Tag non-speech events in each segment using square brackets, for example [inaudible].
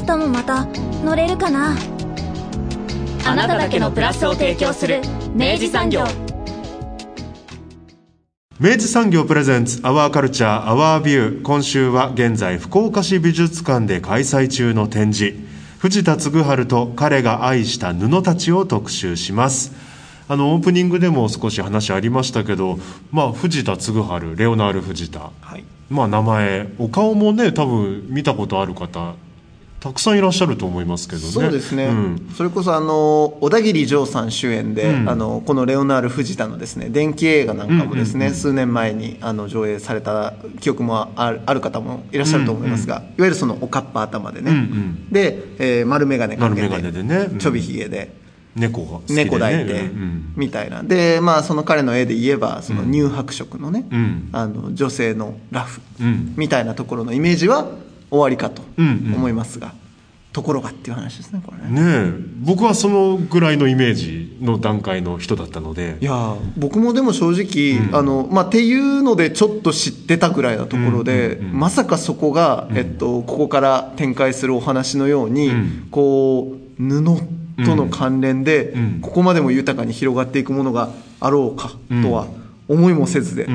明日もまた乗れるかな？あなただけのプラスを提供する明治産業。明治産業プレゼンツアワーカルチャーアワービュー今週は現在福岡市美術館で開催中の展示。藤田嗣治と彼が愛した布たちを特集します。あのオープニングでも少し話ありましたけど、まあ、藤田嗣治レオナール・藤田、はい。まあ、名前お顔もね多分見たことある方たくさんいらっしゃると思いますけどね。そうですね、ん。それこそあの小田切丈さん主演で、うん。あのこのレオナール・藤田のですね電気映画なんかもですね、数年前にあの上映された記憶もあるある方もいらっしゃると思いますが、いわゆるそのおかっぱ頭でね、うんうんで、えー丸眼鏡かけてでね。うん。ちょびひげで。猫がね、猫抱いて、うんうん。みたいな。でまあその彼の絵で言えばその乳白色のね、うん。あの女性のラフ、うん。みたいなところのイメージは終わりかとうんうん。思いますが、ところがっていう話ですねこれね。ねえ。僕はそのぐらいのイメージの段階の人だったので。いやー僕もでも正直、うん。あのまあ、っていうのでちょっと知ってたぐらいなところで、うんうんうんまさかそこが、えっと、ここから展開するお話のように、うん。こう布との関連で、うん。ここまでも豊かに広がっていくものがあろうかとは思いもせずで、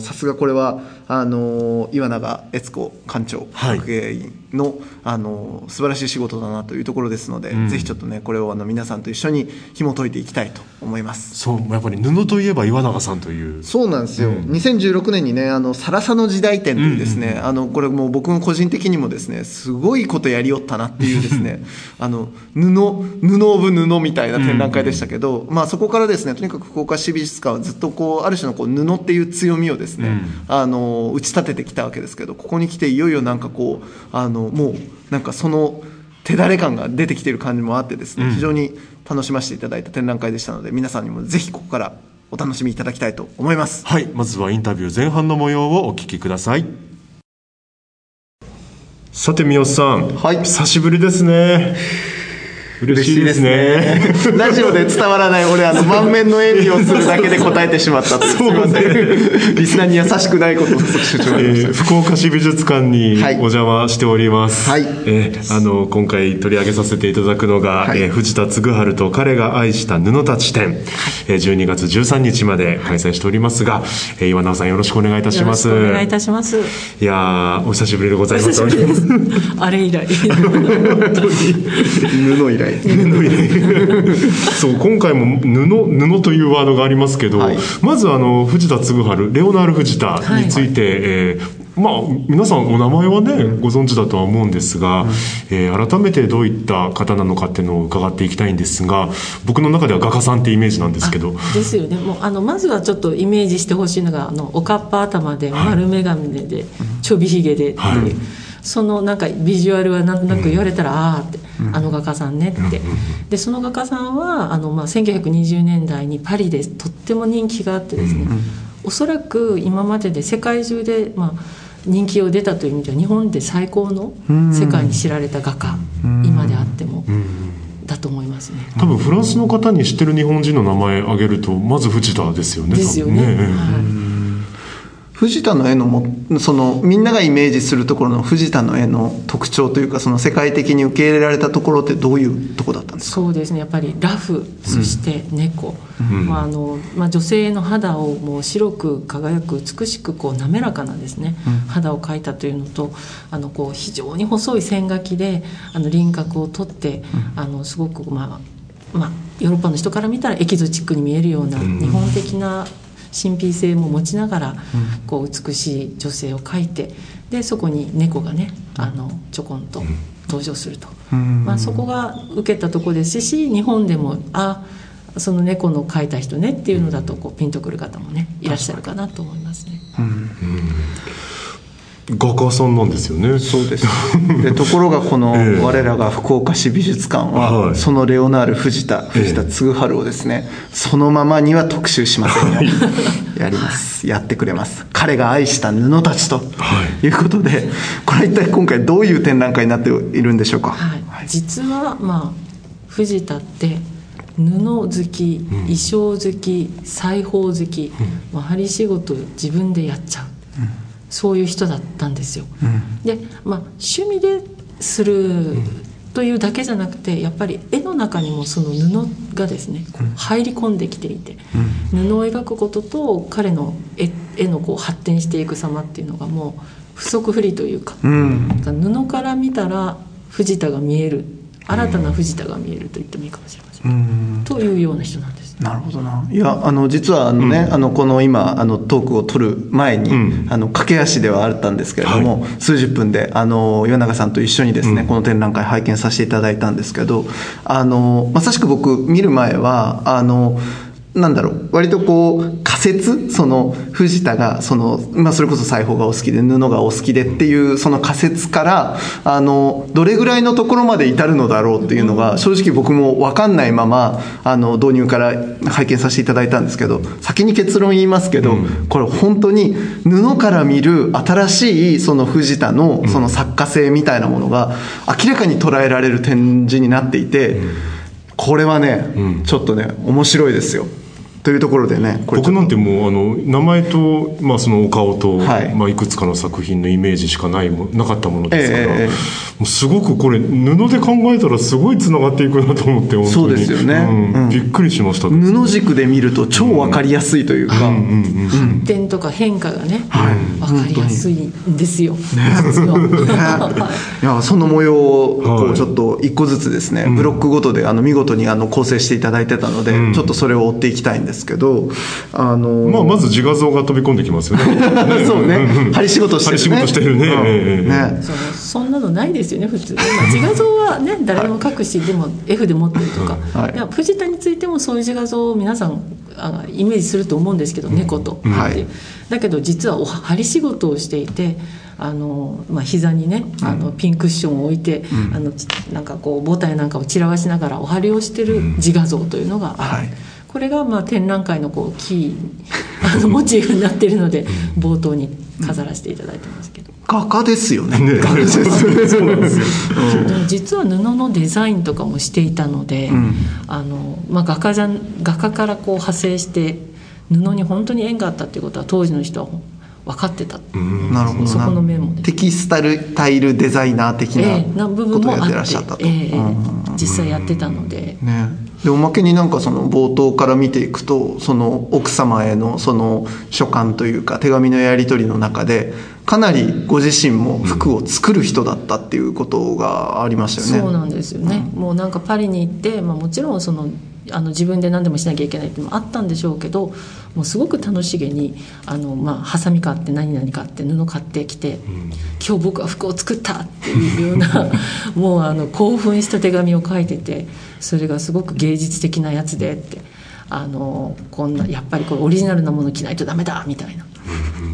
さすがこれはあの岩永悦子館長はい学芸員の、あの素晴らしい仕事だなというところですので、うん。ぜひちょっとねこれをあの皆さんと一緒に紐解いていきたいと思います。そうやっぱり布といえば岩永さんという。そうなんですよ、うん。2016年にねあの「さらさの時代展」というですね、あのこれもう僕も個人的にもですねすごいことやりよったなっていうですね [laughs] あの布布オブ布みたいな展覧会でしたけど、まあ、そこからですねとにかく福岡市美術館はずっとこうある種のこう布っていう強みをですね、うん。あの打ち立ててきたわけですけどここに来ていよいよなんかこうあのもうなんかその手だれ感が出てきている感じもあってですね、うん。非常に楽しませていただいた展覧会でしたので皆さんにもぜひここからお楽しみいただきたいと思います。はいまずはインタビュー前半の模様をお聞きください。さて三好さん、はい。久しぶりですね嬉しいですね。ラジオで伝わらない俺あの満面の笑みをするだけで答えてしまったという。すみません。リスナーに優しくないことを主張えー福岡市美術館にはい。お邪魔しております、はい。えーあの今回取り上げさせていただくのが、はい。えー藤田嗣治と彼が愛した布たち展、えー12月13日まで開催しておりますが、えー岩永さんよろしくお願いいたしよろしますくお願いいたします。いやーお久しぶりでございます。あれ以来。[laughs] [laughs] 布以来 [laughs] そう今回も布布というワードがありますけど、はい。まずあの藤田嗣治レオナール藤田について、えーまあ皆さんお名前はねご存知だとは思うんですが、えー改めてどういった方なのかっていうのを伺っていきたいんですが僕の中では画家さんってイメージなんですけど。ですよね。もうあのまずはちょっとイメージしてほしいのがあのおかっぱ頭で丸眼鏡で、ちょびひげでっていう、はいそのなんかビジュアルはなんとなく言われたら、ああって、あの画家さんねって、でその画家さんはあのまあ1920年代にパリでとっても人気があってですね、おそらく今までで世界中でまあ人気を出たという意味では日本で最高の世界に知られた画家、今であっても、だと思いますね。多分フランスの方に知ってる日本人の名前挙げるとまず藤田ですよねですよね。ね。はい藤田の絵のもそのみんながイメージするところの藤田の絵の特徴というかその世界的に受け入れられたところってどういうところだったんですか？そうですね。やっぱりラフそして猫、まああのまあ、女性の肌をもう白く輝く美しくこう滑らかなですね、肌を描いたというのとあのこう非常に細い線描きであの輪郭をとって、あのすごくまあまあヨーロッパの人から見たらエキゾチックに見えるような日本的な神秘性も持ちながら、こう美しい女性を描いてでそこに猫がねあのちょこんと登場すると、まあ、そこが受けたとこですし日本でもあその猫の描いた人ねっていうのだとこうピンとくる方もねいらっしゃるかなと思いますね。画家さんなんですよね。そうです。で [laughs] ところがこのええ。我らが福岡市美術館は、はい。そのレオナール藤田藤田嗣治をですね、そのままには特集しませんよ、[laughs] やります。やってくれます。彼が愛した布たちと、、はい。うことでこれは一体今回どういう展覧会になっているんでしょうか、はい、実はまあ藤田って布好き、衣装好き裁縫好き、まあ、針仕事自分でやっちゃう、そういう人だったんですよ。で、まあ、趣味でするというだけじゃなくてやっぱり絵の中にもその布がですね入り込んできていて、布を描くことと彼の絵絵のこう発展していく様っていうのがもう不足不利というか。うん。布から見たら藤田が見える。新たな藤田が見えると言ってもいいかもしれません。というような人なんですなるほどな。いやあの実はあのね、あのこの今あのトークを取る前に、うん。あの駆け足ではあったんですけれども、数十分であの岩永さんと一緒にですね、この展覧会拝見させていただいたんですけどあのまさしく僕見る前はあのなんだろう割とこう仮説その藤田がその、まあ、それこそ裁縫がお好きで布がお好きでっていうその仮説からあのどれぐらいのところまで至るのだろうっていうのが正直僕も分かんないままあの導入から拝見させていただいたんですけど先に結論言いますけど、これ本当に布から見る新しいその藤田のその作家性みたいなものが明らかに捉えられる展示になっていて。これはね、ちょっとね面白いですよというところでね僕なんてもうあの名前と、まあ、そのお顔と、はい。いまあ、いくつかの作品のイメージしかないもなかったものですから、ええええもうすごくこれ布で考えたらすごいつながっていくなと思って本当に。そうですよね。うん。うん。びっくりしました、布軸で見ると超分かりやすいというか、発展とか変化がね、分かりやすいんですよ、実はいやその模様をこはいうちょっと一個ずつですね、ブロックごとであの見事にあの構成していただいてたので、ちょっとそれを追っていきたいん。で [laughs] すけどあのまあ、まず自画像が飛び込んできますよね。[laughs] そうね。針仕事してるね。針仕事してるね。うん。ねそのそんなのないですよね普通、まあ、[laughs] 自画像はね誰でも描くし、でも F で持ってるとか、はい。いや藤田についてもそういう自画像を皆さんあイメージすると思うんですけど、猫と、はい。でだけど実はお針仕事をしていてあの、まあ膝にねあのピンクッションを置いて、あのちなんかこうボタンなんかを散らばしながらお針をしてる自画像というのがある。はいこれがまあ展覧会のこうキー [laughs] あのモチーフになっているので冒頭に飾らせていただいてますけど。画家ですよね。ね画家ですよね。そうなんです実は布のデザインとかもしていたので、ん。あのまあ、画家じゃん画家からこう派生して布に本当に縁があったっていうことは当時の人は分かってた、なるほどな。そこの面もねテキスタルタイルデザイナー的なええな部分ことをやってもあってらっしゃったと、ええうん。実際やってたので、ね、でおまけになんかその冒頭から見ていくとその奥様へのその書簡というか手紙のやり取りの中でかなりご自身も服を作る人だったっていうことがありましたよね。そうなんですよね、もうなんかパリに行って、まあ、もちろんそのあの自分で何でもしなきゃいけないっていうのもあったんでしょうけどもうすごく楽しげにあの、まあ、ハサミ買って何々買って布買ってきて、今日僕は服を作ったっていうような [laughs] もうあの興奮した手紙を書いててそれがすごく芸術的なやつでってあのこんなやっぱりこうオリジナルなもの着ないとダメだみたいな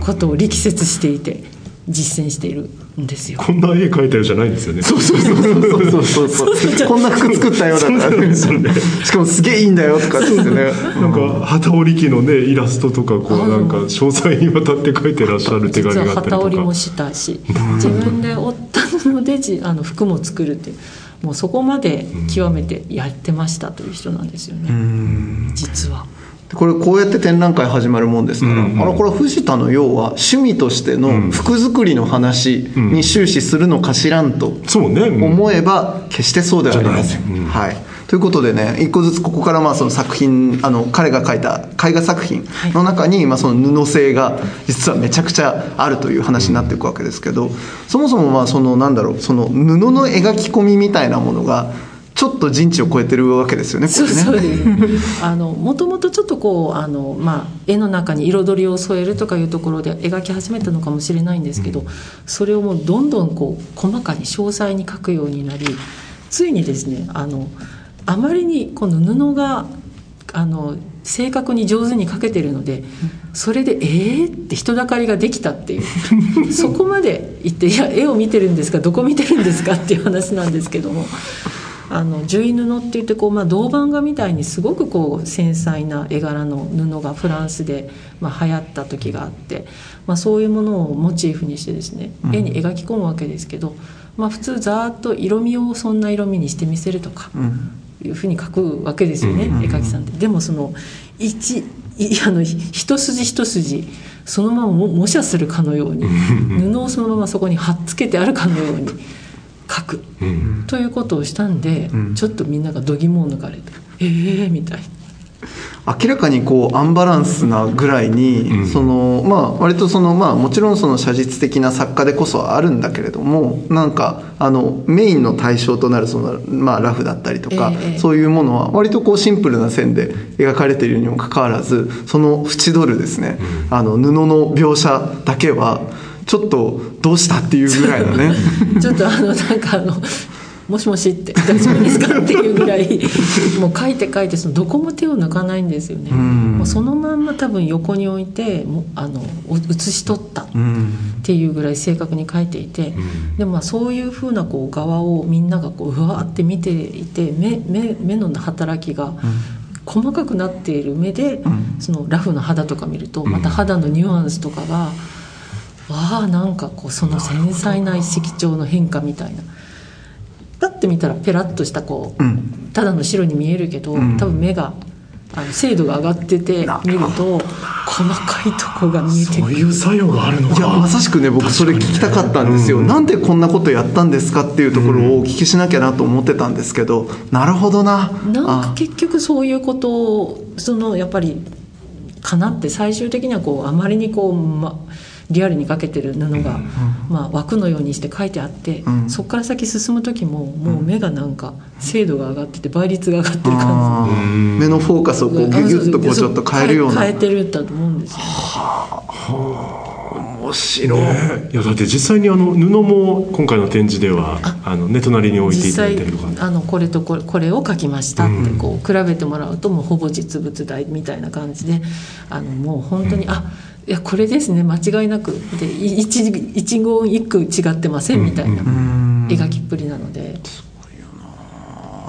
ことを力説していて実践しているんですよ。こんな絵描いたよじゃないんですよねそうそうそうそうそうそうそうこんな服作ったよだからねしかもすげえいいんだよとかって言ってねなんか旗織り機のねイラストとかこうなんか詳細にわたって書いてらっしゃる手紙があったりとか旗織りもしたし自分で織った布でじあの服も作るっていうもうそこまで極めてやってましたという人なんですよね実は。これこうやって展覧会始まるもんですから、うんうんあらこれは藤田の要は趣味としての服作りの話に終始するのかしらんとそうね。うん。思えば決してそうではありません。ん。はい。ということでね一個ずつここからまあその作品あの彼が描いた絵画作品の中に、まあ、その布製が実はめちゃくちゃあるという話になっていくわけですけどそもそもまあそのなんだろうその布の描き込みみたいなものがちょっと人知を超えてるわけですよねこそう。そうです。あのもともとちょっとこうあのまあ絵の中に彩りを添えるとかいうところで描き始めたのかもしれないんですけど、それをもうどんどんこう細かに詳細に描くようになり、ついにですねあのあまりにこの布があの正確に上手に描けてるのでそれで「えー?」って人だかりができたっていう [laughs] そこまで言って「いや絵を見てるんですかどこ見てるんですか?」っていう話なんですけども。あの十位布って言ってこう、まあ、銅版画みたいにすごくこう繊細な絵柄の布がフランスで、まあ、流行った時があって、まあ、そういうものをモチーフにしてですね絵に描き込むわけですけど、まあ、普通ざーっと色味をそんな色味にしてみせるとか。いうふうに描くわけですよね、絵描きさんって。でもその一あの一筋一筋そのまま模写するかのように布をそのままそこに貼っつけてあるかのように書く、うん、ということをしたんで、うん、ちょっとみんなが度肝を抜かれて「ええー」みたいな。明らかにこうアンバランスなぐらいに、うん、そのまあ割とそのまあもちろんその写実的な作家でこそあるんだけれどもなんかあのメインの対象となるそのまあラフだったりとか、えー、そういうものは割とこうシンプルな線で描かれているにもかかわらずその縁取るですね、うん、あの布の描写だけはちょっとどうしたっていうぐらいのね。[laughs] ちょっとあのなんかあのもしもしって大丈夫ですかっていうぐらい [laughs] もう書いて書いてそのどこも手を抜かないんですよね、もうそのまんま多分横に置いてもあの写し取ったっていうぐらい正確に書いていて、でもまあそういうふうなこう側をみんながこううわーって見ていて目目目の働きが、細かくなっている目で、そのラフな肌とか見るとまた肌のニュアンスとかが。わあなんかこうその繊細な色調の変化みたいな。パッて見たらペラッとしたこう、うん、ただの白に見えるけど、うん、多分目があの精度が上がってて見ると細かいとこが見えてくる。そういう作用があるのか。いやまさしくね僕それ聞きたかったんですよ、うん、なんでこんなことやったんですかっていうところをお聞きしなきゃなと思ってたんですけど、なるほどな。なんか結局そういうことをそのやっぱりかなって最終的にはこうあまりにこう、ま、リアルにかけてる布が、まあ、枠のようにして書いてあって、そこから先進む時ももう目がなんか精度が上がってて倍率が上がってる感じ。目のフォーカスをこうギュギュッとこうちょっと変えるような。変えてるんだと思うんですよ、ね、面白い、ね、いやだって実際にあの布も今回の展示ではあのね隣に置いていただいたりとかあのこれとこれこれを描きましたってこう比べてもらうともうほぼ実物大みたいな感じであのもう本当に、うん、あいやこれですね間違いなくで一一言一句違ってませんみたいな描きっぷりなので。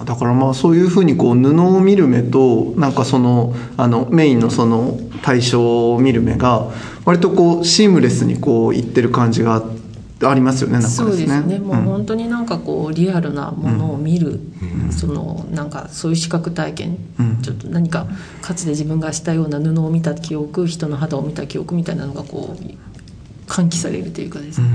だからまあそういうふうにこう布を見る目となんかそのあのメインのその対象を見る目が割とこうシームレスにこういってる感じがあって。ありますよねなんかそうですね。もう本当になんかこうリアルなものを見る、うん、そのなんかそういう視覚体験、うん、ちょっと何かかつて自分がしたような布を見た記憶人の肌を見た記憶みたいなのがこう喚起されるというかですね。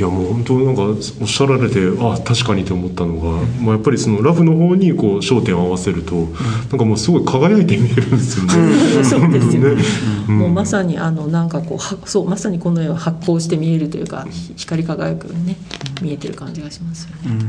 いやもう本当なんかおっしゃられてあ確かにと思ったのが、まあ、やっぱりそのラフの方にこう焦点を合わせると、うん、なんかもうすごい輝いて見えるんですよね。うん、そうですよね、うん、もうまさにあのなんかこうはそうまさにこの絵は発光して見えるというか光り輝くようにね見えてる感じがしますよね。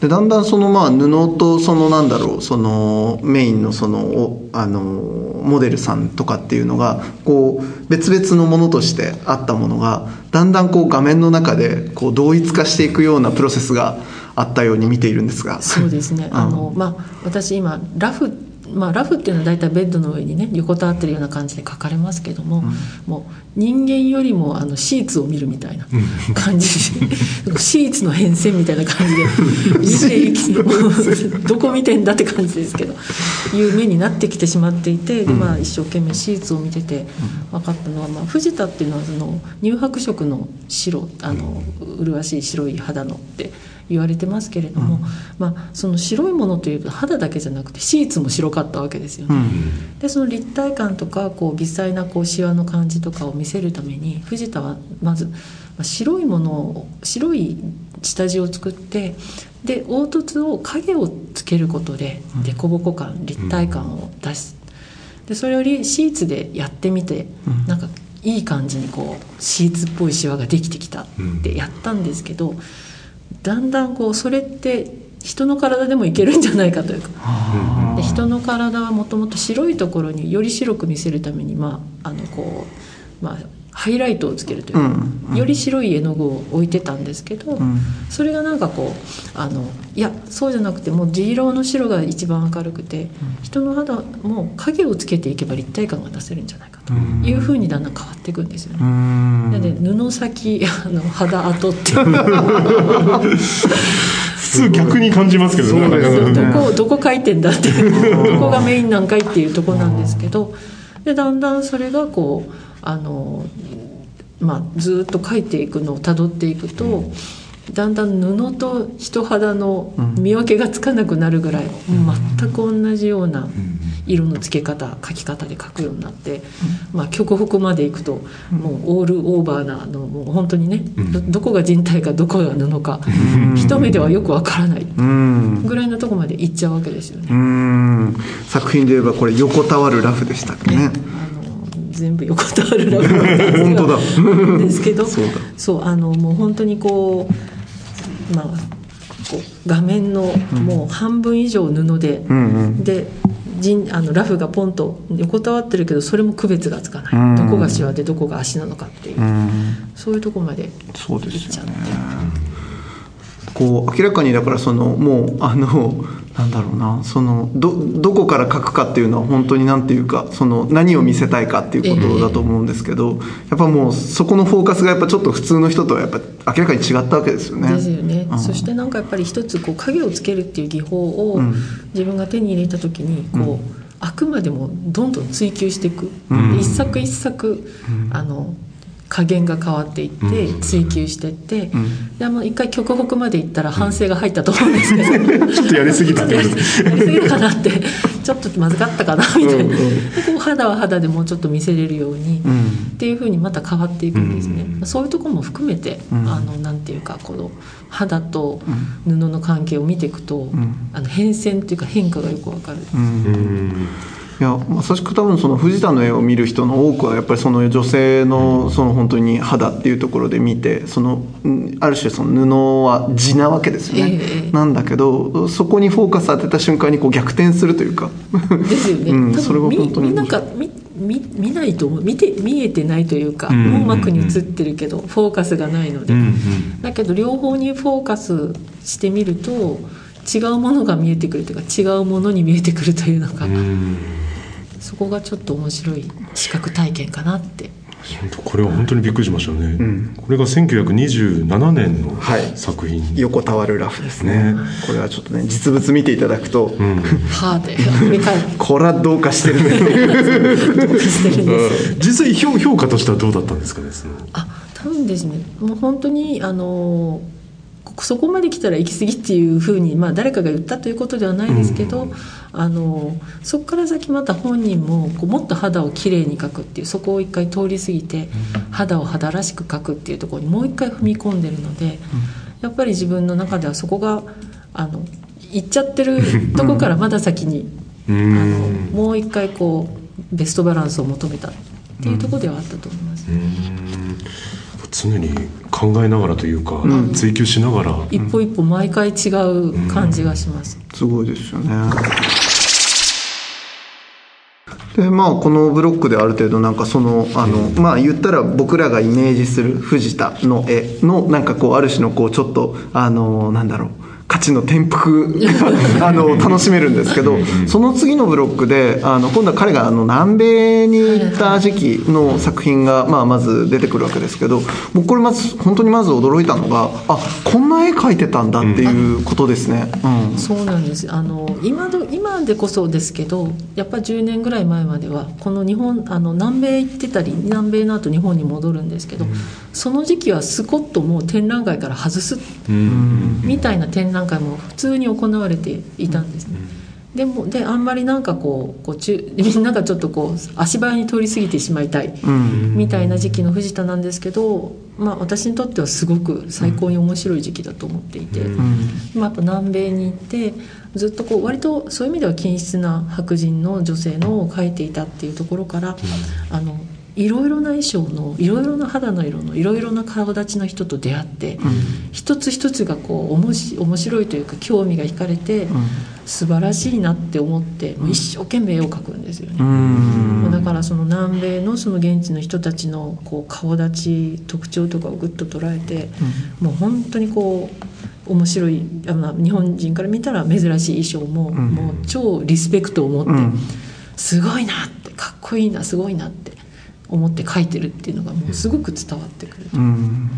でだんだんそのまあ布とそのなんだろうそのメインのそのあのモデルさんとかっていうのがこう別々のものとしてあったものがだんだんこう画面の中でこう同一化していくようなプロセスがあったように見ているんですが。そうですね、あのまあ私今ラフまあ、ラフっていうのは大体ベッドの上にね横たわってるような感じで書かれますけども、うん、もう人間よりもあのシーツを見るみたいな感じ。で [laughs] シーツの変遷みたいな感じで [laughs] 見て [laughs] どこ見てんだって感じですけどいう目になってきてしまっていてで、まあ、一生懸命シーツを見てて分かったのは、まあ、藤田っていうのはその乳白色の白あの麗しい白い肌のって。言われてますけれども、うん、まあ、その白いものというと肌だけじゃなくてシーツも白かったわけですよね。うん、でその立体感とかこう微細なこうシワの感じとかを見せるために藤田はまず白いものを白い下地を作ってで凹凸を影をつけることで凸凹感立体感を出す。でそれよりシーツでやってみて、うん、なんかいい感じにこうシーツっぽいシワができてきたってやったんですけど。だんだんこうそれって人の体でもいけるんじゃないかというか。で人の体はもともと白いところにより白く見せるために、まああのこうまあ、ハイライトをつけるというか、うんより白い絵の具を置いてたんですけど、ん。それがなんかこうあのいやそうじゃなくてもう地色の白が一番明るくて、人の肌も影をつけていけば立体感が出せるんじゃないかと。いうふうにだんだん変わっていくんですよね。うん。なので布先あの肌跡って普通逆に感じますけどね。どこどこ書いてんだって。どこがメインなんかいっていうとこなんですけど。でだんだんそれがこうあの、まあ、ずっと書いていくのをたどっていくと、だんだん布と人肌の見分けがつかなくなるぐらい、全く同じような色の付け方書き方で書くようになって、まあ、極北まで行くともうオールオーバーなのもう本当にね、どどこが人体かどこが布か、一目ではよくわからない。うん。ぐらいのとこまで行っちゃうわけですよね。うん。作品で言えばこれ横たわるラフでしたっけね全部横たわるラブ [laughs] 本当だ。なんですけどそうあのもう本当にこうまあこう画面のもう半分以上布で、うんうん。で人あのラフがポンと横たわってるけどそれも区別がつかない、うん。どこがシワでどこが足なのかっていう、うん。そういうとこまでそうで行っちゃって。こう明らかにだからそのもうあのなんだろうなそのどどこから書くかっていうのは本当になんていうかその何を見せたいかっていうことだと思うんですけど、やっぱもうそこのフォーカスがやっぱちょっと普通の人とはやっぱ明らかに違ったわけですよね。ですよね、うん。そしてなんかやっぱり一つこう影をつけるっていう技法をうん。自分が手に入れた時にこう、あくまでもどんどん追求していく、うん。一作一作、あの加減が変わっていってうん。追求していって、ん。であの一回極北まで行ったら反省が入ったと思うんですけど、[laughs] ちょっとやりすぎたやりすぎたかなって。ちょっとまずかったかなみたいな、うんこう肌は肌でもうちょっと見せれるように、うん。っていうふうにまた変わっていくんですね、うんそういうところも含めて、うん。あのなんていうかこの肌と布の関係を見ていくと、ん。あの変遷っていうか変化がよくわかる、うんうんいやまさしく多分その藤田の絵を見る人の多くはやっぱりその女性のその本当に肌っていうところで見てそのうんある種その布は地なわけですよね、ええなんだけどそこにフォーカス当てた瞬間にこう逆転するというか。ですよね、[laughs] うん多それは分本当にみみんなが見見見ないと思う。見て見えてないというか、うん網膜に映ってるけどフォーカスがないので、うん。だけど両方にフォーカスしてみると違うものが見えてくるというか違うものに見えてくるというのが、うんそこがちょっと面白い視覚体験かなって。本当これは本当にびっくりしましたね、ん。これが1927年のはい。作品、横たわるラフですね。ね。これはちょっとね実物見ていただくと、うん。はあでこれはどうかしてるね。実際評評価としてはどうだったんですかねその。あ多分ですねもう本当にあのこそこまで来たら行き過ぎっていうふうに、まあ、誰かが言ったということではないですけど、あのそこから先また本人もこうもっと肌をきれいに描くっていうそこを一回通り過ぎて肌を肌らしく描くっていうところにもう一回踏み込んでるので、やっぱり自分の中ではそこがあの行っちゃってる [laughs] とこからまだ先にうあのんもう一回こうベストバランスを求めたっていうところではあったと思います。うん常に考えながらというか、ん。追求しながら、一歩一歩毎回違う感じがします。すごいですよね。でまあこのブロックである程度なんかそのあのまあ言ったら僕らがイメージする藤田の絵のなんかこうある種のこうちょっとあのなんだろう価値の転覆が [laughs] あの楽しめるんですけどその次のブロックであの今度は彼があの南米に行った時期の作品が、まあ、まず出てくるわけですけど僕これまず本当にまず驚いたのがあこんな絵描いてたんだっていうことですね。うん。そうなんです。あの今ど今でこそですけどやっぱ10年ぐらい前まではこの日本あの南米行ってたり南米の後日本に戻るんですけど、その時期はスコッともう展覧会から外すうん。みたいな展覧会も普通に行われていたんですね。でもであんまりなんかこうこう中 [laughs] みんながちょっとこう足早に通り過ぎてしまいたいうん。みたいな時期の藤田なんですけど、まあ、私にとってはすごく最高に面白い時期だと思っていて、うん。まあ、やっぱ南米に行ってずっとこう割とそういう意味では均質な白人の女性のを描いていたっていうところから、あのいろいろな衣装のいろいろな肌の色のいろいろな顔立ちの人と出会って、一つ一つがこうおもし面白いというか興味が惹かれて、素晴らしいなって思って、もう一生懸命絵を描くんですよね。だからその南米のその現地の人たちのこう顔立ち特徴とかをぐっと捉えて、もう本当にこう面白いあまあ日本人から見たら珍しい衣装も、もう超リスペクトを持って、すごいなってかっこいいなすごいなって思って書いてるっていうのがもうすごく伝わってくる。うん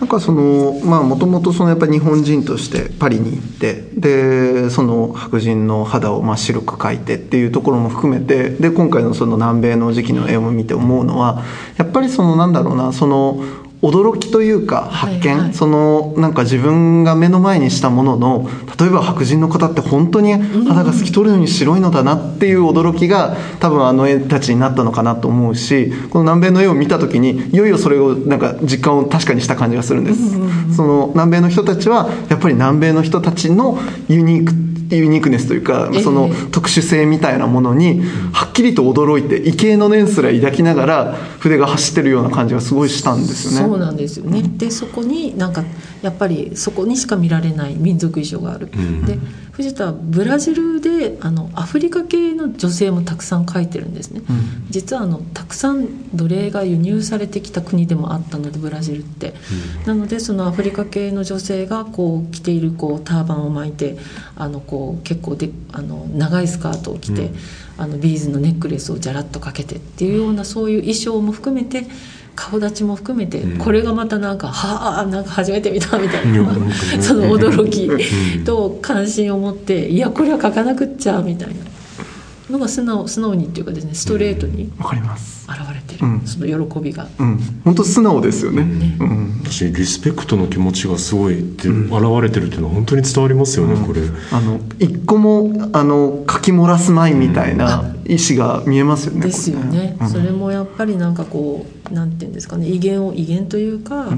なんかそのまあもともとそのやっぱり日本人としてパリに行ってでその白人の肌を真っ白く描いてっていうところも含めてで今回のその南米の時期の絵を見て思うのはやっぱりそのなんだろうなその驚きというか発見、はいはいそのなんか自分が目の前にしたものの例えば白人の方って本当に肌が透き通るように白いのだなっていう驚きが多分あの絵たちになったのかなと思うしこの南米の絵を見た時にいよいよそれをなんか実感を確かにした感じがするんです。その南米の人たちはやっぱり南米の人たちのユニークユニークネスというかええ。その特殊性みたいなものにはっきりと驚いて畏敬の念すら抱きながら筆が走ってるような感じがすごいしたんですよね。そうなんですよね、でそこになんかやっぱりそこにしか見られない民族衣装がある、ん。で藤田はブラジルであのアフリカ系の女性もたくさん描いてるんですね、実はあのたくさん奴隷が輸入されてきた国でもあったのでブラジルって、なのでそのアフリカ系の女性がこう着ているこうターバンを巻いてあのこう結構であの長いスカートを着て、あのビーズのネックレスをじゃらっとかけてっていうようなそういう衣装も含めて顔立ちも含めて、これがまたなんかはあなんか初めて見たみたいな、[laughs] その驚きと関心を持っていやこれは書かなくっちゃみたいなのが素直素直にっていうかですねストレートにわかります。現れてる、うん。その喜びが。うん、本当素直ですよね。うん、私リスペクトの気持ちがすごいって現れてるっていうのは本当に伝わりますよね、これ。あの一個もあの書き漏らすまいみたいな意思が見えますよね。ですよね、それもやっぱりなんかこうなんていうんですかね威厳を威厳というか、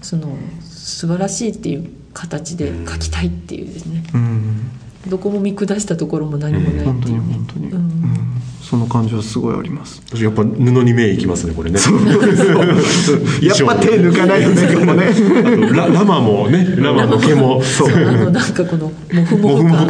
その素晴らしいっていう形で書きたいっていうですね、うん、どこも見下したところも何もない本当に本当に、ううん。ん、その感じはすごいあります。私やっぱ布に目いきますねこれね。[laughs] やっぱ手抜かないよね、でもね。ララマもねラマの毛も。あのなんかこのモフモフ感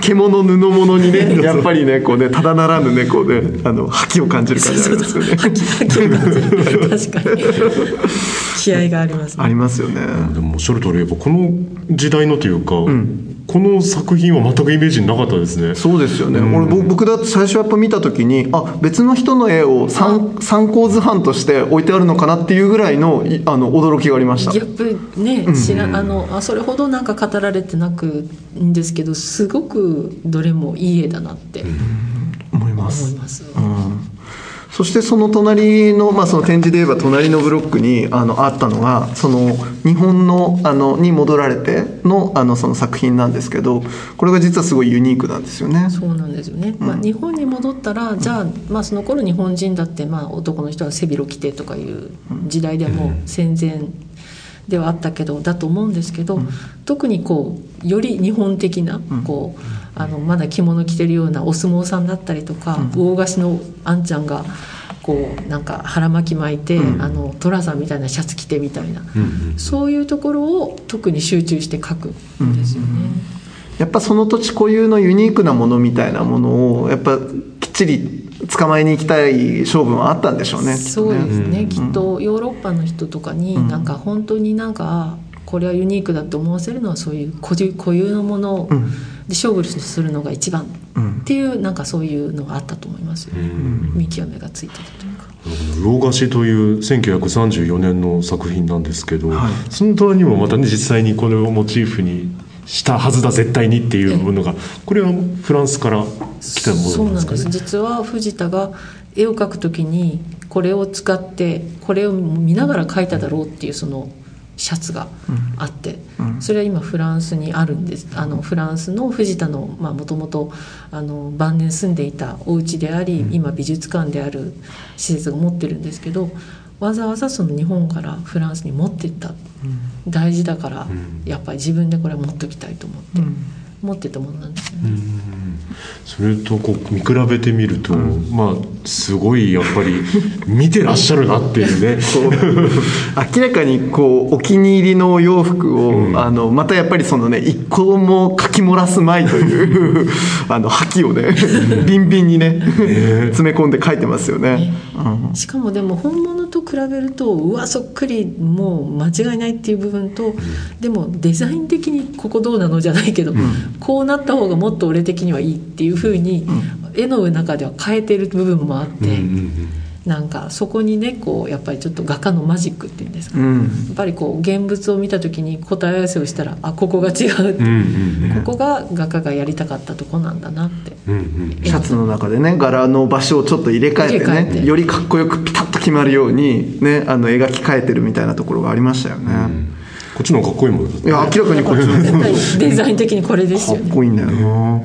獣布物にね、やっぱりね、こうね、ただならぬね、こうね、あの覇気を感じる感じありますよね。覇気覇気を感じる。確かに。[laughs] 気合がありますね。ありますよね。でもおっしゃる通りやっぱこの時代のというか、この作品は全くイメージなかったですね。そうですよね、俺ぼ僕だって最初やっぱ見た時にあ別の人の絵を参参考図版として置いてあるのかなっていうぐらいのいあの驚きがありました。ギャップね知らあのあそれほどなんか語られてなくんですけどすごくどれもいい絵だなって思います。思います、そしてその隣の,、まあその展示で言えば隣のブロックにあのあったのがその日本のあのに戻られてのあのその作品なんですけどこれが実はすごいユニークなんですよね。そうなんですよね、まあ、日本に戻ったらじゃあ,、まあその頃日本人だって、まあ、男の人は背広着てとかいう時代でも戦前ではあったけどだと思うんですけど、特にこうより日本的なこうあのまだ着物着てるようなお相撲さんだったりとか、大菓子のあんちゃんがこうなんか腹巻き巻いて、あの寅さんみたいなシャツ着てみたいな、そういうところを特に集中して描くんですよね。やっぱその土地固有のユニークなものみたいなものをやっぱきっちり捕まえに行きたい勝負はあったんでしょうね。そうねですね、きっとヨーロッパの人とかになんか本当になんかあこれはユニークだと思わせるのはそういう固有固有のもので勝負するのが一番っていうなんかそういうのがあったと思いますよ、見極めがついてたというか。老菓子という1934年の作品なんですけど、その隣にもまたね実際にこれをモチーフにしたはずだ絶対にっていうものがこれはフランスから来たもそうなんですのなんです。かね実は藤田が絵を描くときにこれを使ってこれを見ながら描いただろうっていうそのシャツがあって、それは今フランスにあるんです。あのフランスの藤田のもともと晩年住んでいたお家であり、今美術館である施設が持ってるんですけどわざわざその日本からフランスに持っていった、大事だから、やっぱり自分でこれは持っときたいと思って。持ってたものなんです。よね。それとこう見比べてみると、まあすごいやっぱり見てらっしゃるなっていうね。[laughs] 明らかにこうお気に入りのお洋服を、あのまたやっぱりそのね一個もかき漏らすまいという [laughs] あの覇気をねビンビンにね、詰め込んで書いてますよね。うん。しかもでも本物と比べるとうわそっくりもう間違いないっていう部分と、でもデザイン的にここどうなのじゃないけど、こうなった方がもっと俺的にはいいっていうふうに、絵の中では変えてる部分もあって、なんかそこにねこうやっぱりちょっと画家のマジックっていうんですか、うん。やっぱりこう現物を見た時に答え合わせをしたらあここが違うって、ここが画家がやりたかったとこなんだなって。シャツの中でね柄の場所をちょっと入れ替えて入れ替えて。ねよりかっこよくピタッと決まるようにねあの描き替えてるみたいなところがありましたよね、こっちの方がかっこいいもんいや明らかにこっちの [laughs] デザイン的にこれですかよね。っこいいんだよな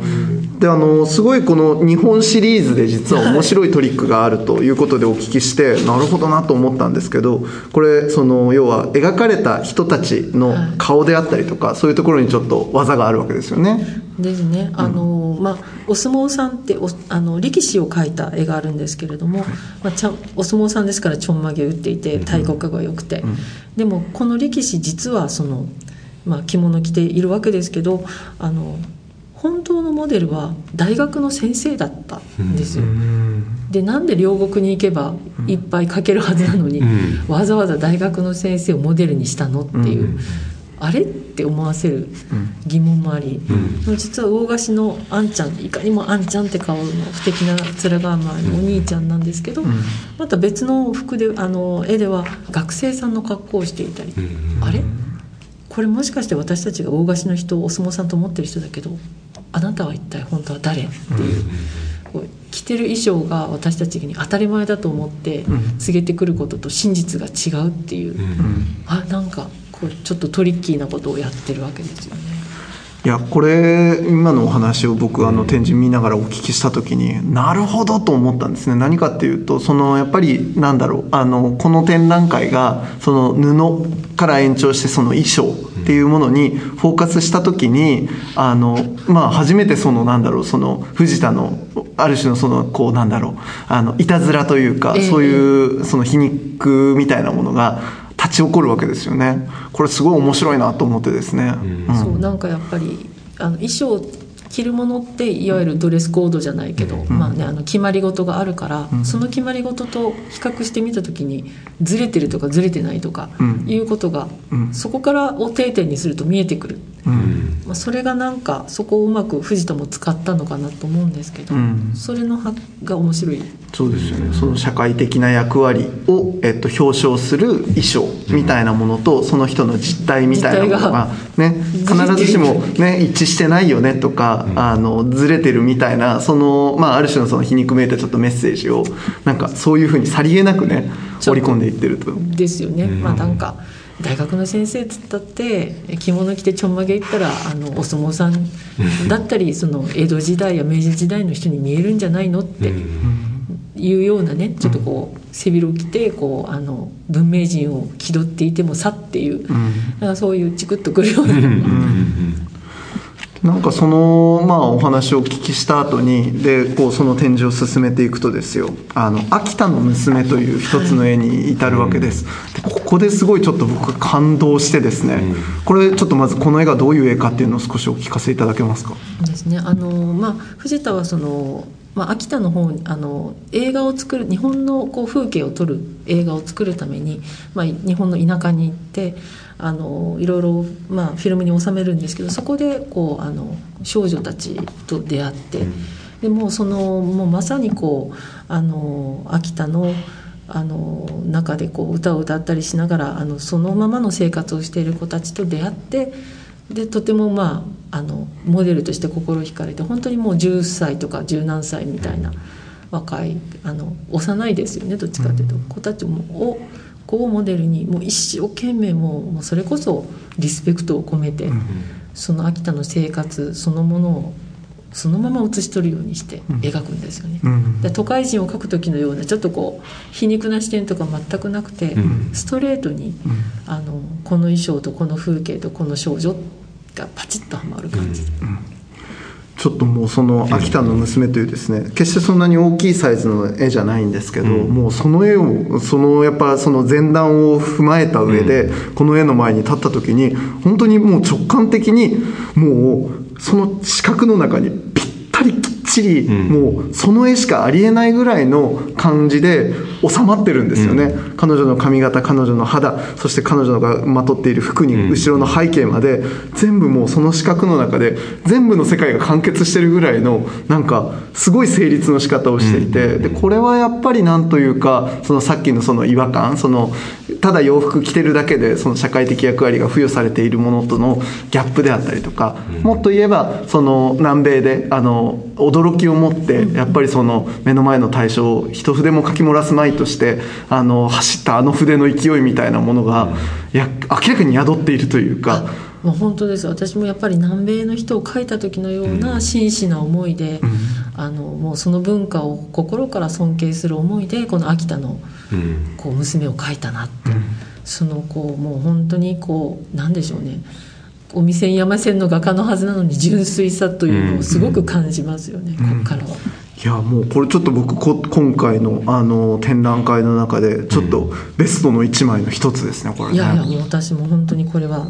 であのすごいこの日本シリーズで実は面白いトリックがあるということでお聞きしてなるほどなと思ったんですけどこれその要は描かれた人たちの顔であったりとかそういうところにちょっと技があるわけですよね。ですね、あのまあ、お相撲さんっておあの力士を描いた絵があるんですけれども、まあ、ちゃんお相撲さんですからちょんまげ打っていて体格が良くて、でもこの力士実はその、まあ、着物着ているわけですけどあの本当のモデルは大学の先生だったんですよ。でなんで両国に行けばいっぱい描けるはずなのに、ん。わざわざ大学の先生をモデルにしたのっていう、あれって思わせる疑問もあり、でも実は魚河岸のあんちゃんいかにもあんちゃんって顔の不敵な面構えのお兄ちゃんなんですけど、また別の服であの絵では学生さんの格好をしていたり、あれ？これもしかして私たちが大河岸の人をお相撲さんと思ってる人だけどあなたは一体本当は誰？っていう。こう着てる衣装が私たちに当たり前だと思って告げてくることと真実が違うっていう、あなんかこうちょっとトリッキーなことをやってるわけですよね。いやこれ今のお話を僕あの展示見ながらお聞きした時になるほどと思ったんですね。何かっていうとそのやっぱりなんだろうあのこの展覧会がその布から延長してその衣装っていうものにフォーカスした時にあのまあ初めてそのなんだろうその藤田のある種のそのこうなんだろうあのいたずらというかええ。そういうその皮肉みたいなものが立ち起こるわけですよね。これすごい面白いなと思ってですね、うん。そうなんかやっぱりあの衣装着るものっていわゆるドレスコードじゃないけど、まあね、あの決まり事があるから、その決まり事と比較してみた時にずれてるとかずれてないとかうん。いうことが、うん。そこからを定点にすると見えてくる、うん。まあ、それがなんかそこをうまく藤田も使ったのかなと思うんですけど、うん。それのはが面白い。そうですよね。その社会的な役割を、えっと、表彰する衣装みたいなものと、その人の実態みたいなものが、ね、必ずしも、ね、一致してないよねとか、あのずれてるみたいなその、まあ、ある種のその皮肉めいたちょっとメッセージをなんかそういうふうにさりげなくね織り込んでいってると。ですよね、まあなんか大学の先生っつったって着物着てちょんまげ行ったらあのお相撲さんだったりその江戸時代や明治時代の人に見えるんじゃないのっていうようなねちょっとこう背広を着てこうあの文明人を気取っていてもさっていう、なんかそういうチクッとくるような、なんかそのまあお話をお聞きした後にでこうその展示を進めていくとですよ「あの秋田の娘」という一つの絵に至るわけです、でここですごいちょっと僕感動してですね、これちょっとまずこの絵がどういう絵かっていうのを少しお聞かせいただけますか？ですねあのまあ藤田はその、まあ、秋田の方にあの映画を作る日本のこう風景を撮る映画を作るために、まあ、日本の田舎に行ってあのいろいろ、まあ、フィルムに収めるんですけどそこでこうあの少女たちと出会って、でもうそのもうまさにこうあの秋田のあの中でこう歌を歌ったりしながらあのそのままの生活をしている子たちと出会ってでとてもまああのモデルとして心惹かれて本当にもう10歳とか十何歳みたいな若いあの幼いですよねどっちかというと、子たちもを子をモデルにもう一生懸命もうそれこそリスペクトを込めて、その秋田の生活そのものをそのまま写し取るようにして描くんですよね。うんで都会人を描く時のようなちょっとこう皮肉な視点とか全くなくて、ストレートに、あのこの衣装とこの風景とこの少女がパチッとはまる感じ。で、ちょっともうその「秋田の娘」というですね決してそんなに大きいサイズの絵じゃないんですけど、もうその絵をそのやっぱその前段を踏まえた上で、この絵の前に立った時に本当にもう直感的にもうその四角の中にちり、もうその絵しかありえないぐらいの感じで収まってるんですよね、彼女の髪型彼女の肌そして彼女がまとっている服に後ろの背景まで、全部もうその四角の中で全部の世界が完結してるぐらいのなんかすごい成立の仕方をしていて、でこれはやっぱりなんというかそのさっきのその違和感そのただ洋服着てるだけでその社会的役割が付与されているものとのギャップであったりとか、もっと言えばその南米であの驚きを持ってやっぱりその目の前の対象を一筆も書き漏らすまいとしてあの走ったあの筆の勢いみたいなものが、や明らかに宿っているというか。もう本当です。私もやっぱり南米の人を描いた時のような真摯な思いで、あのもうその文化を心から尊敬する思いでこの秋田のこう娘を描いたなって、そのこうもう本当にこうなんでしょうねお店に山線の画家のはずなのに純粋さというのをすごく感じますよね、ここから。は。いやもうこれちょっと僕こ今回のあの展覧会の中でちょっとベストの一枚の一つですねこれね。いやいやもう私も本当にこれは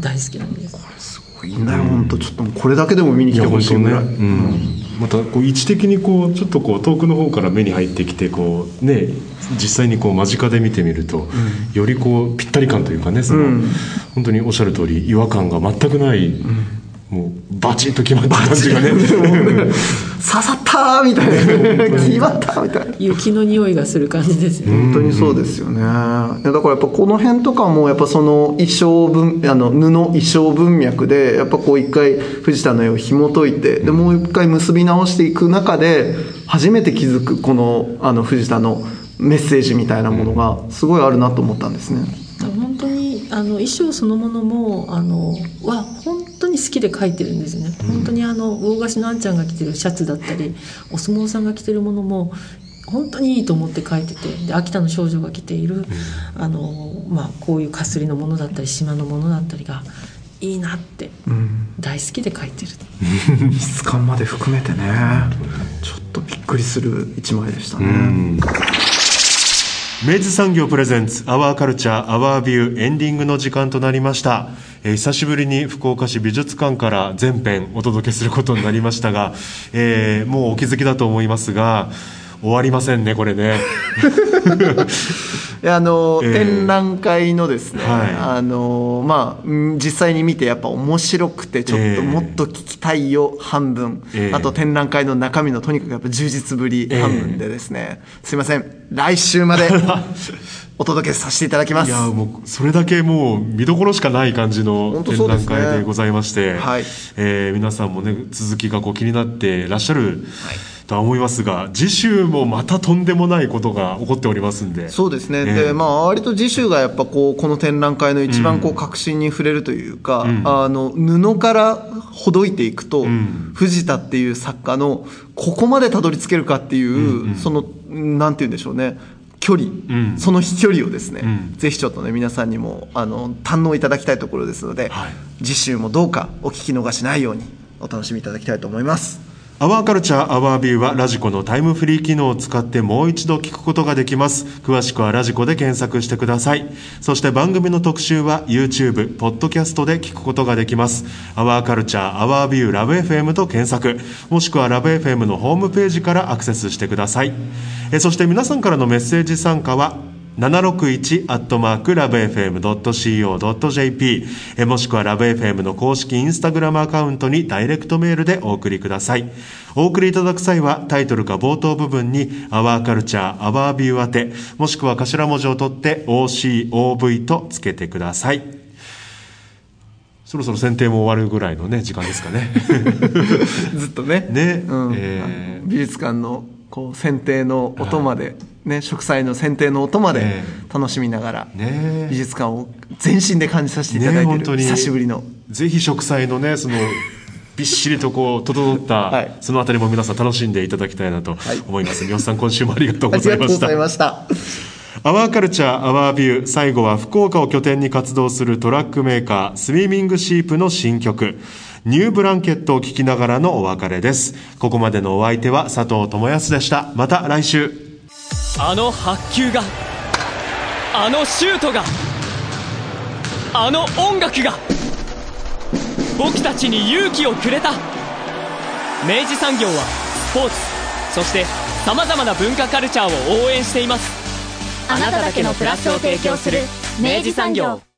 大好きなんです、すごいんだよ本当ちょっとこれだけでも見に来てほしいぐらい、ね。うん、またこう位置的にこうちょっとこう遠くの方から目に入ってきてこうね実際にこう間近で見てみると、よりこうぴったり感というかねその、本当におっしゃる通り違和感が全くない、もうバチッと決まった感じがね。[laughs] 刺さったーみたいな。決まったみたいな。雪の匂いがする感じですよね、本当にそうですよね、いやだからやっぱこの辺とかもやっぱその衣装文あの布衣装文脈でやっぱこう一回藤田の絵を紐解いてでもう一回結び直していく中で初めて気づくこのあの藤田のメッセージみたいなものがすごいあるなと思ったんですね。本当にあの衣装そのものもあのは本当に好きで描いてるんですよね、本当にあの魚菓子のあんちゃんが着てるシャツだったりお相撲さんが着てるものも本当にいいと思って描いててで秋田の少女が着ている、あのまあ、こういうかすりのものだったり島のものだったりがいいなって、大好きで描いてる。[laughs] 質感まで含めてねちょっとびっくりする一枚でしたね。明治産業プレゼンツアワーカルチャーアワービューエンディングの時間となりました、えー久しぶりに福岡市美術館から全編お届けすることになりましたが、えーもうお気づきだと思いますが終わりませんねこれね。[laughs] あの、ええ。展覧会のですね、はい。あのまあうん実際に見てやっぱ面白くてちょっええともっと聞きたいよ半分、ええ。あと展覧会の中身のとにかくやっぱ充実ぶりええ。半分でですね、すいません。来週まで [laughs] お届けさせていただきます。いやもうそれだけもう見どころしかない感じの展覧会でございまして、はい。えー皆さんもね続きがこう気になってらっしゃるとは思いますが次週もまたとんでもないことが起こっておりますんで。そうですね、ええ。でまあ割と次週がやっぱこうこの展覧会の一番こう革新に触れるというか、あの布からほどいていくと、藤田っていう作家のここまでたどり着けるかっていう、そのなんて言うんでしょうね。距離、ん。その飛距離をですね、ん。ぜひちょっとね皆さんにもあの堪能いただきたいところですので、はい。次週もどうかお聞き逃しないようにお楽しみいただきたいと思います。アワーカルチャーアワービューはラジコのタイムフリー機能を使ってもう一度聞くことができます。詳しくはラジコで検索してください。そして番組の特集は YouTube、ポッドキャストで聞くことができます。アワーカルチャーアワービューラブ FM と検索、もしくはラブ FM のホームページからアクセスしてください。えそして皆さんからのメッセージ参加は761アットマークラブ FM.co.jp えもしくはラブ FM の公式インスタグラムアカウントにダイレクトメールでお送りください。お送りいただく際はタイトルか冒頭部分にアワーカルチャーアワービュー宛てもしくは頭文字を取って OCOV とつけてください。そろそろ選定も終わるぐらいのね時間ですかね。[laughs] ずっとね。ね。うん。えー。美術館のこう剪定の音まで、ね、植栽の剪定の音までえ楽しみながら、ね。美術館を全身で感じさせていただいている、ね本当に。久しぶりの。ぜひ植栽のねその [laughs] びっしりとこう整った、はい。そのあたりも皆さん楽しんでいただきたいなと思います、三好さん今週もありがとうあございました。りがとうございました。 Our Culture, Our View 最後は福岡を拠点に活動するトラックメーカースイミングシープの新曲ニューブランケットを聞きながらのお別れです。ここまでのお相手は佐藤智康でした。また来週あの発球があのシュートがあの音楽が僕たちに勇気をくれた。明治産業はスポーツそしてさまざまな文化カルチャーを応援しています。あなただけのプラスを提供する明治産業。